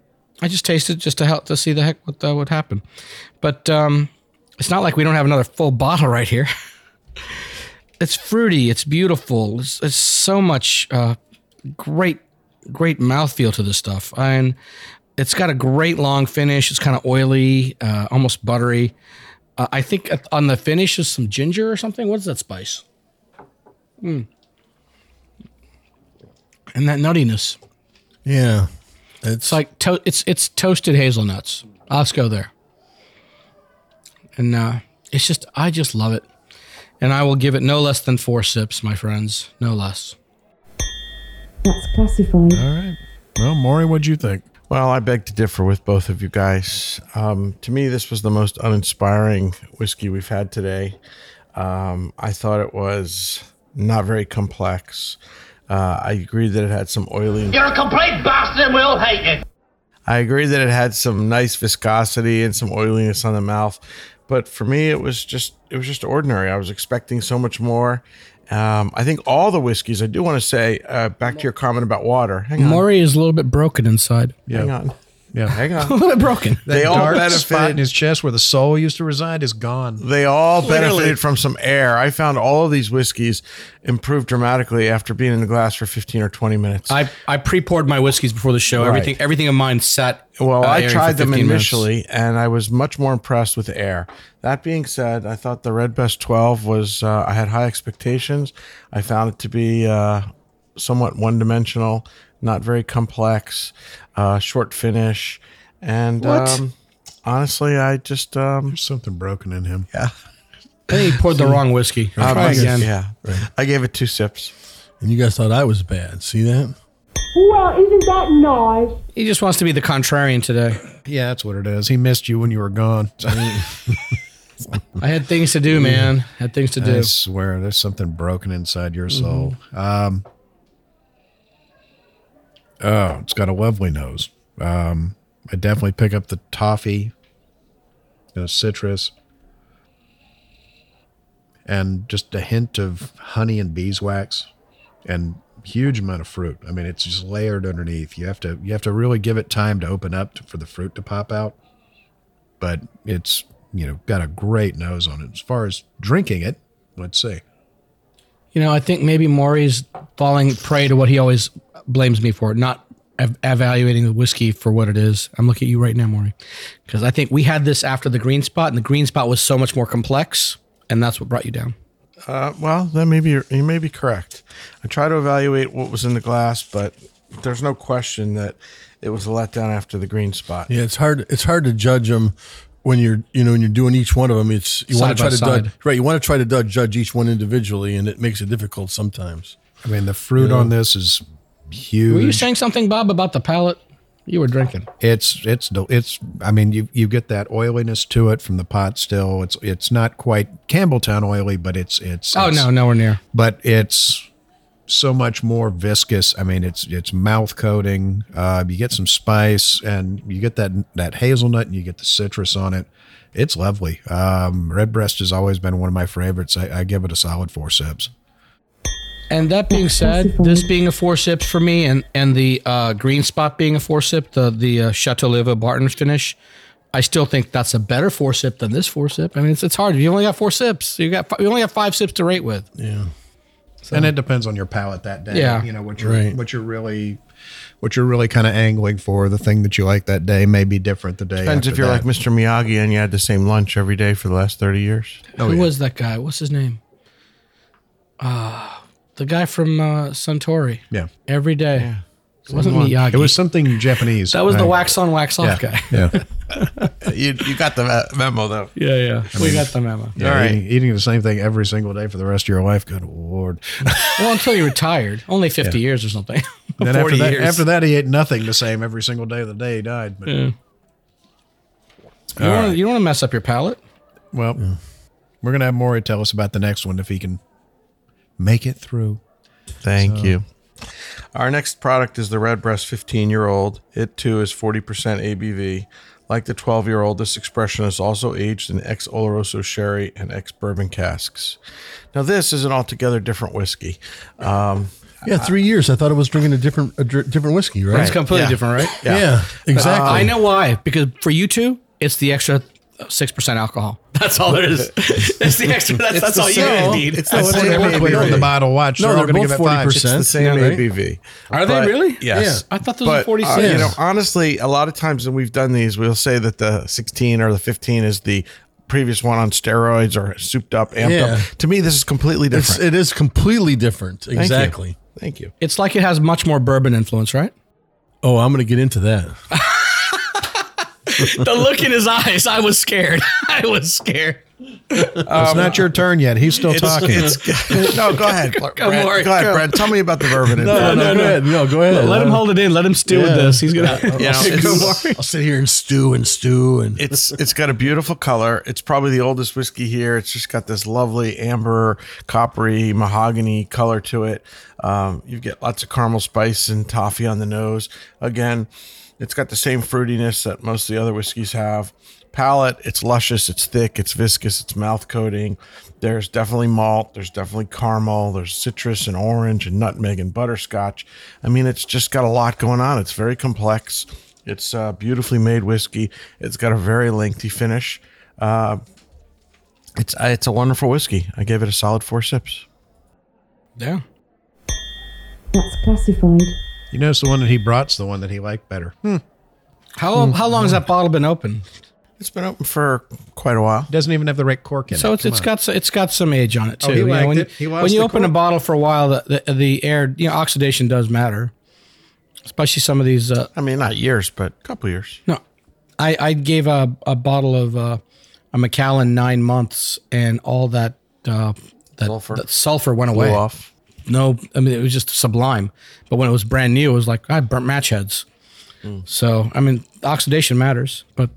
I just tasted just to help to see the heck what uh, would happen. But um, it's not like we don't have another full bottle right here. it's fruity. It's beautiful. It's, it's so much uh, great, great mouthfeel to this stuff, and it's got a great long finish. It's kind of oily, uh, almost buttery. Uh, I think on the finish is some ginger or something. What's that spice? Mm. And that nuttiness.
Yeah,
it's like to- it's it's toasted hazelnuts. Let's go there. And uh, it's just I just love it, and I will give it no less than four sips, my friends, no less.
That's classified.
All right. Well, Maury, what'd you think?
Well, I beg to differ with both of you guys. Um, to me, this was the most uninspiring whiskey we've had today. Um, I thought it was not very complex. Uh, I agree that it had some oily.
You're a complete bastard and we all hate you.
I agree that it had some nice viscosity and some oiliness on the mouth, but for me, it was just it was just ordinary. I was expecting so much more. Um, I think all the whiskeys. I do want to say uh, back to your comment about water. Hang on.
Maury is a little bit broken inside.
Hang on.
Yeah.
Hang on.
a little bit broken.
That
They all
dark spot in his chest where the soul used to reside is gone.
They all
Clearly.
benefited from some air. I found all of these whiskeys improved dramatically after being in the glass for 15 or 20 minutes.
I, I pre-poured my whiskeys before the show.
Right.
Everything everything of mine sat.
Well,
uh,
I
airing for
tried them
15 minutes.
initially, and I was much more impressed with air. That being said, I thought the Redbreast 12 was, uh, I had high expectations. I found it to be uh, somewhat one dimensional, not very complex, uh, short finish. And
What?
Um, honestly, I just. Um,
There's something broken in him.
Yeah.
I think he poured the wrong whiskey.
Uh,
Try again.
Yeah. I gave it two sips.
And you guys thought I was bad. See that?
Well, isn't that nice?
He just wants to be the contrarian today.
Yeah, that's what it is. He missed you when you were gone.
I had things to do, man. Had things to do.
I swear, there's something broken inside your soul. Um, oh, it's got a lovely nose. Um, I definitely pick up the toffee, you know, citrus, and just a hint of honey and beeswax, and huge amount of fruit. I mean, it's just layered underneath. You have to you have to really give it time to open up to, for the fruit to pop out. But it's you know got a great nose on it. As far as drinking it, let's see.
You know, I think maybe Maury's falling prey to what he always blames me for, not ev- evaluating the whiskey for what it is. I'm looking at you right now, Maury, because I think we had this after the green spot, and the green spot was so much more complex, and that's what brought you down.
Uh, well, then maybe you're, you may be correct. I try to evaluate what was in the glass, but there's no question that it was a letdown after the green spot.
Yeah, it's hard. It's hard to judge them when you're, you know, when you're doing each one of them. It's you want to try to
side.
judge, right? You want to try to judge, judge each one individually, and it makes it difficult sometimes.
I mean, the fruit
Yeah.
on this is huge.
Were you saying something, Bob, about the palate? You were drinking.
It's it's it's. I mean, you you get that oiliness to it from the pot. Still, it's it's not quite Campbeltown oily, but it's it's.
Oh
it's-
no, nowhere near.
But it's so much more viscous. I mean, it's it's mouth coating. Uh, you get some spice, and you get that that hazelnut, and you get the citrus on it. It's lovely. Um, Redbreast has always been one of my favorites. I, I give it a solid four sips.
And that being said, this being a four sips for me, and and the uh, green spot being a four sip, the the uh, Chateau Leoville Barton finish, I still think that's a better four sip than this four sip. I mean, it's, it's hard. You only got four sips. You got you only have five sips to rate with.
Yeah.
And it depends on your palate that day.
Yeah.
you know what you're
Right.
what you're really what you're really kind of angling for. The thing that you like that day may be different the day.
Depends if you're
that.
like Mr. Miyagi and you had the same lunch every day for the last 30 years.
Oh,
Who was that guy? What's his name? Uh, the guy from uh, Suntory.
Yeah.
Every day. It wasn't
It was something Japanese.
that was the wax on, wax off
Yeah.
guy.
Yeah.
you, you got the memo, though.
Yeah, yeah. we got the memo.
Yeah,
All right.
eating, eating the same thing every single day for the rest of your life. Good lord!
Well, until you retired, only fifty
Yeah.
years or something.
then after
Forty
that,
years.
after that, he ate nothing the same every single day of the day he died. But
Yeah. You don't,
right.
you don't want to mess up your palate.
well, we're gonna have Maury tell us about the next one if he can make it through.
Thank
So-
you. Our next product is the Redbreast 15 year old. It too is 40% ABV. Like the 12 year old, this expression is also aged in ex Oloroso sherry and ex bourbon casks. Now, this is an altogether different whiskey. Um,
Yeah, three years. I thought it was drinking a different a dr- different whiskey, right?
It's completely
Yeah.
different, right?
Yeah, exactly.
I know why. Because for you two, it's the extra six percent alcohol. That's all there is. it's the extra. That's, that's all you guys need.
It's the
That's
same
what they put on the bottle. Watch,
No,
they're
they're
going to
both
give it five.
40%.
It's the same
Yeah, right?
ABV.
Are they really?
Yes.
I thought those were
But,
46.
uh, you know, honestly, a lot of times when we've done these, we'll say that the 16 or the 15 is the previous one on steroids or souped up, amped
Yeah.
up. To me, this is completely different.
it is completely different.
you.
Exactly.
Thank you.
It's like it has much more bourbon influence, right?
Oh, I'm going to get into that.
the look in his eyes, I was scared. I was scared.
it's not your turn yet. He's still talking.
It's, no, go ahead. Brent.
Come on,
go ahead,
come.
Brent. Tell me about the bourbon.
No, no, go ahead. No, go ahead.
Let him hold it in. Let him stew with this. He's gonna.
You know, it's-
I'll sit here and stew and stew and
it's it's got a beautiful color. It's probably the oldest whiskey here. It's just got this lovely amber, coppery, mahogany color to it. Um, you get lots of caramel spice and toffee on the nose. Again, it's got the same fruitiness that most of the other whiskeys have. Palate, it's luscious, it's thick, it's viscous, it's mouth coating. There's definitely malt, there's definitely caramel, there's citrus and orange and nutmeg and butterscotch. I mean, it's just got a lot going on. It's very complex. It's uh, beautifully made whiskey. It's got a very lengthy finish. Uh, it's uh, it's a wonderful whiskey. I gave it a solid four sips.
Yeah.
That's classified.
You notice the one that he brought's the one that he liked better. Hmm.
How how long has that bottle been open?
It's been open for quite a while.
Doesn't even have the right cork in it.
So
it.
it's
Come
it's
on.
got s- it's got some age on it too.
Oh, he
You know,
liked
when,
it. He lost
when you
the
open a
cork.
bottle for a while, the, the the air you know oxidation does matter, especially some of these. Uh,
I mean, not years, but a couple years.
no, I I gave a a bottle of uh, a Macallan nine months, and all that uh, that
Sulfur.
that sulfur went
Blew
away.
off.
No, I mean it was just sublime. But when it was brand new, it was like I burnt match heads. So I mean, oxidation matters. But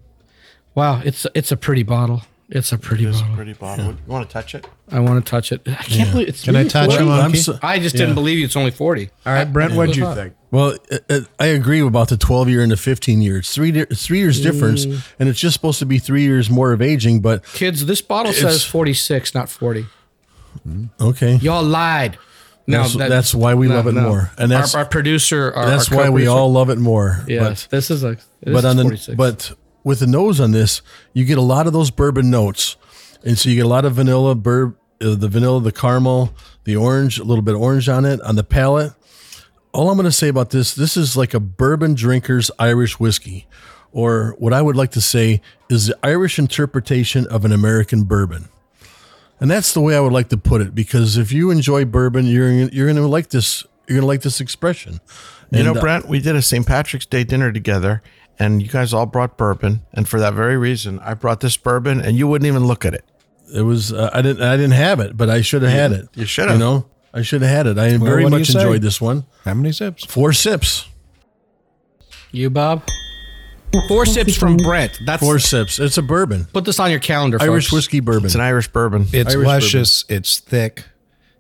wow, it's it's a pretty bottle. It's a pretty
It's a
bottle.
pretty bottle. You want to touch it?
I want to touch it. I can't believe it's.
Can I
really
touch
40.
him,
I'm
Monkey?
so-
I just
Yeah.
didn't believe you. It's only forty.
All right, Brent, what'd you think?
Well, uh, uh, I agree about the 12 year and the 15 year. It's three, three years difference,
Mm.
and it's just supposed to be three years more of aging. But
Kids, this bottle says forty six, not forty.
okay,
Y'all lied. No,
That's-
that-
that's why we love it more. And that's-
our, our producer. Our,
that's
our
why we all love it more.
Yes, this is a.
but
This
but
is
on the but with the nose on this, you get a lot of those bourbon notes, and so you get a lot of vanilla, bur- uh, the vanilla, the caramel, the orange, a little bit of orange on it on the palate. All I'm going to say about this, this is like a bourbon drinker's Irish whiskey, or what I would like to say is the Irish interpretation of an American bourbon. And that's the way I would like to put it, because if you enjoy bourbon, you're you're going to like this. You're going to like this expression.
You know,
uh,
Brent, we did a St. Patrick's Day dinner together, and you guys all brought bourbon. And for that very reason, I brought this bourbon, and you wouldn't even look at it.
It was uh, I didn't I didn't have it, but I should have had it.
You should have.
You know, I should have had it. I
Well,
very much
you say?
enjoyed this one.
How many sips?
Four sips.
you, Bob.
That's
Four sips from
classified.
Brent. That's
Four sips. It's a bourbon.
Put this on your calendar,
Irish whiskey bourbon.
It's an Irish bourbon.
It's
Irish
luscious. It's thick.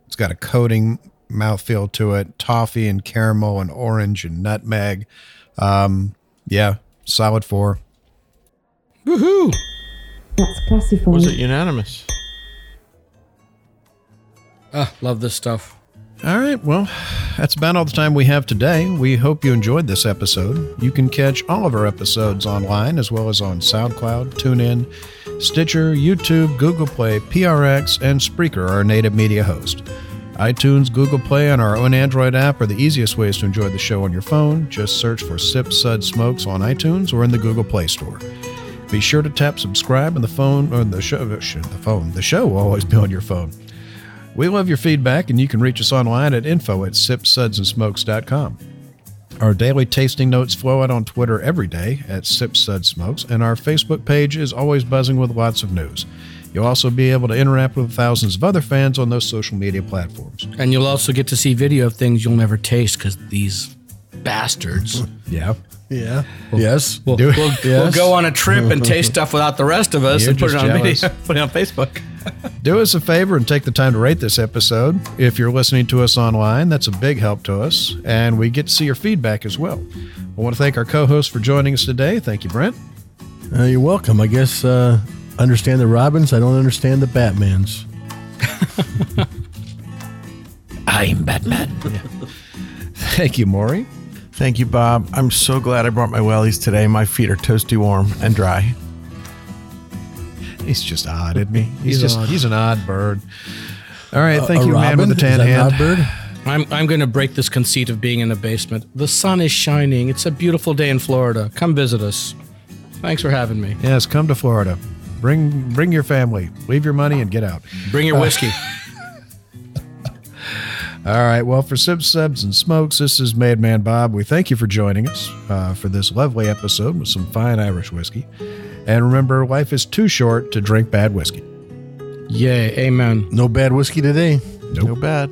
It's got a coating mouthfeel to it. Toffee and caramel and orange and nutmeg. Um, yeah, solid four.
Woohoo!
That's classified.
Was it unanimous?
Ah, love this stuff.
All right, well, that's about all the time we have today. We hope you enjoyed this episode. You can catch all of our episodes online as well as on SoundCloud, TuneIn, Stitcher, YouTube, Google Play, PRX, and Spreaker, our native media host. iTunes, Google Play, and our own Android app are the easiest ways to enjoy the show on your phone. Just search for Sip Sud Smokes on iTunes or in the Google Play Store. Be sure to tap subscribe on the phone or the show. The phone. The show will always be on your phone. We love your feedback, and you can reach us online at info at sipsudsandsmokes.com. Our daily tasting notes flow out on Twitter every day at Sip Sud Smokes, and our Facebook page is always buzzing with lots of news. You'll also be able to interact with thousands of other fans on those social media platforms.
And you'll also get to see video of things you'll never taste because these bastards.
Yeah.
Yeah. yes.
We'll,
Do it.
we'll,
Yes.
we'll go on a trip and taste stuff without the rest of us
You're
and put it
just
on
jealous.
video, put it on Facebook.
Do us a favor and take the time to rate this episode. If you're listening to us online, that's a big help to us, and we get to see your feedback as well. I want to thank our co host for joining us today. Thank you, Brent.
Uh, you're welcome. I guess uh, understand the Robins. I don't understand the Batmans.
I'm Batman. Thank you, Maury.
Thank you, Bob. I'm so glad I brought my wellies today. My feet are toasty warm and dry.
He's just odd, isn't he? He's,
He's
just
odd.
he's an odd bird. All right,
Uh,
thank
a
you, man with
robin?
the tan
Is that
hand.
odd bird?
I'm, I'm going to break this conceit of being in the basement. The sun is shining. It's a beautiful day in Florida. Come visit us. Thanks for having me.
Yes, come to Florida. Bring bring your family. Leave your money and get out.
Bring your whiskey.
All right. Well, for Sips, Suds, and Smokes, this is Madman Bob. We thank you for joining us uh, for this lovely episode with some fine Irish whiskey. And remember, life is too short to drink bad whiskey.
Yay. Amen.
No bad whiskey today.
No bad.